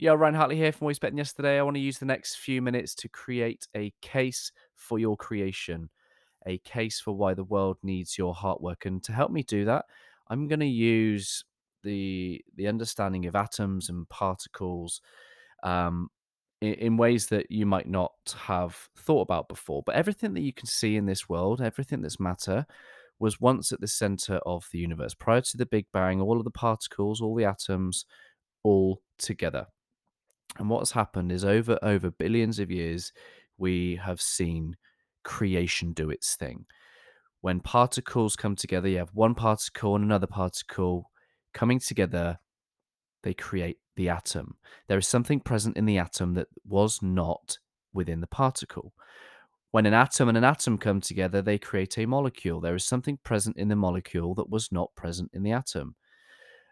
Yo, Ryan Hartley here from Always Betting Yesterday. I want to use the next few minutes to create a case for your creation, a case for why the world needs your hard work. And to help me do that, I'm going to use the the understanding of atoms and particles um, in, in ways that you might not have thought about before. But everything that you can see in this world, everything that's matter, was once at the center of the universe. Prior to the Big Bang, all of the particles, all the atoms, all together. And what's happened is over over billions of years, we have seen creation do its thing. When particles come together, you have one particle and another particle coming together, they create the atom. There is something present in the atom that was not within the particle. When an atom and an atom come together, they create a molecule. There is something present in the molecule that was not present in the atom.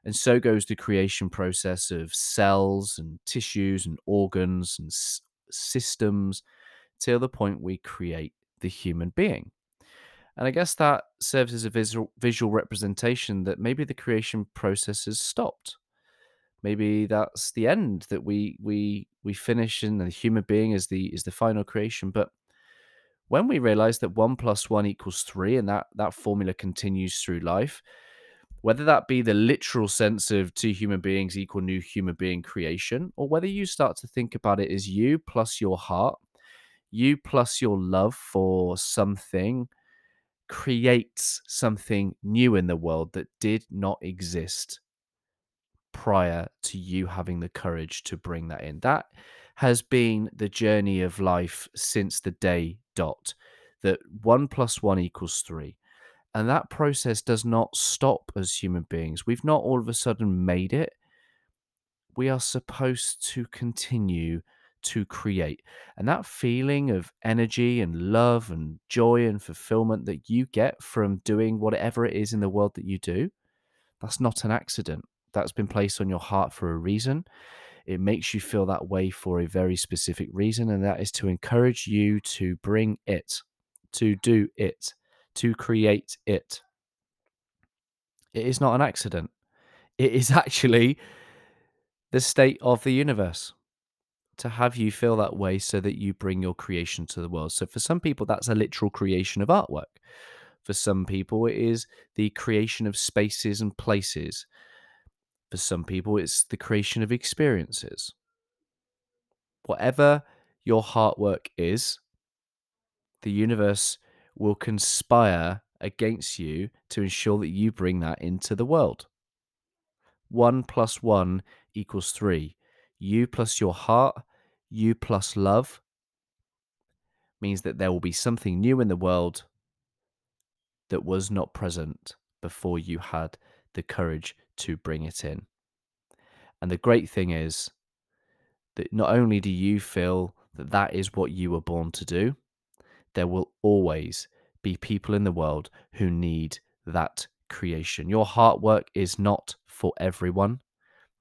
And so goes the creation process of cells and tissues and organs and s- systems till the point we create the human being. And I guess that serves as a visual, visual representation that maybe the creation process has stopped. Maybe that's the end that we we we finish and the human being is the is the final creation. But when we realize that one plus one equals three and that that formula continues through life, whether that be the literal sense of two human beings equal new human being creation, or whether you start to think about it as you plus your heart, you plus your love for something creates something new in the world that did not exist prior to you having the courage to bring that in. That has been the journey of life since the day dot that one plus one equals three. And that process does not stop as human beings. We've not all of a sudden made it. We are supposed to continue to create. And that feeling of energy and love and joy and fulfillment that you get from doing whatever it is in the world that you do, that's not an accident. That's been placed on your heart for a reason. It makes you feel that way for a very specific reason, and that is to encourage you to bring it, to do it to create it. It is not an accident. It is actually the state of the universe to have you feel that way so that you bring your creation to the world. So for some people, that's a literal creation of artwork. For some people, it is the creation of spaces and places. For some people, it's the creation of experiences. Whatever your heart work is, the universe will conspire against you to ensure that you bring that into the world. One plus one equals three. You plus your heart, you plus love means that there will be something new in the world that was not present before you had the courage to bring it in. And the great thing is that not only do you feel that that is what you were born to do, there will always be people in the world who need that creation. Your heart work is not for everyone,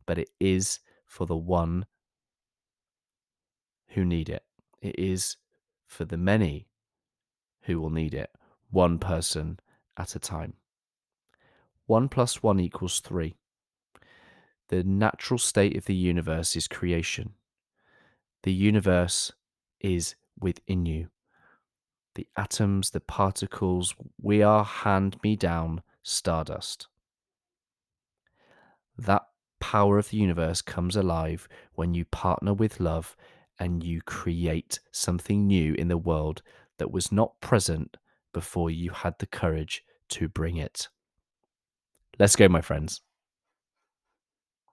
but it is for the one who need it. It is for the many who will need it, one person at a time. One plus one equals three. The natural state of the universe is creation. The universe is within you the atoms, the particles, we are hand me down stardust. That power of the universe comes alive when you partner with love and you create something new in the world that was not present before you had the courage to bring it. Let's go, my friends.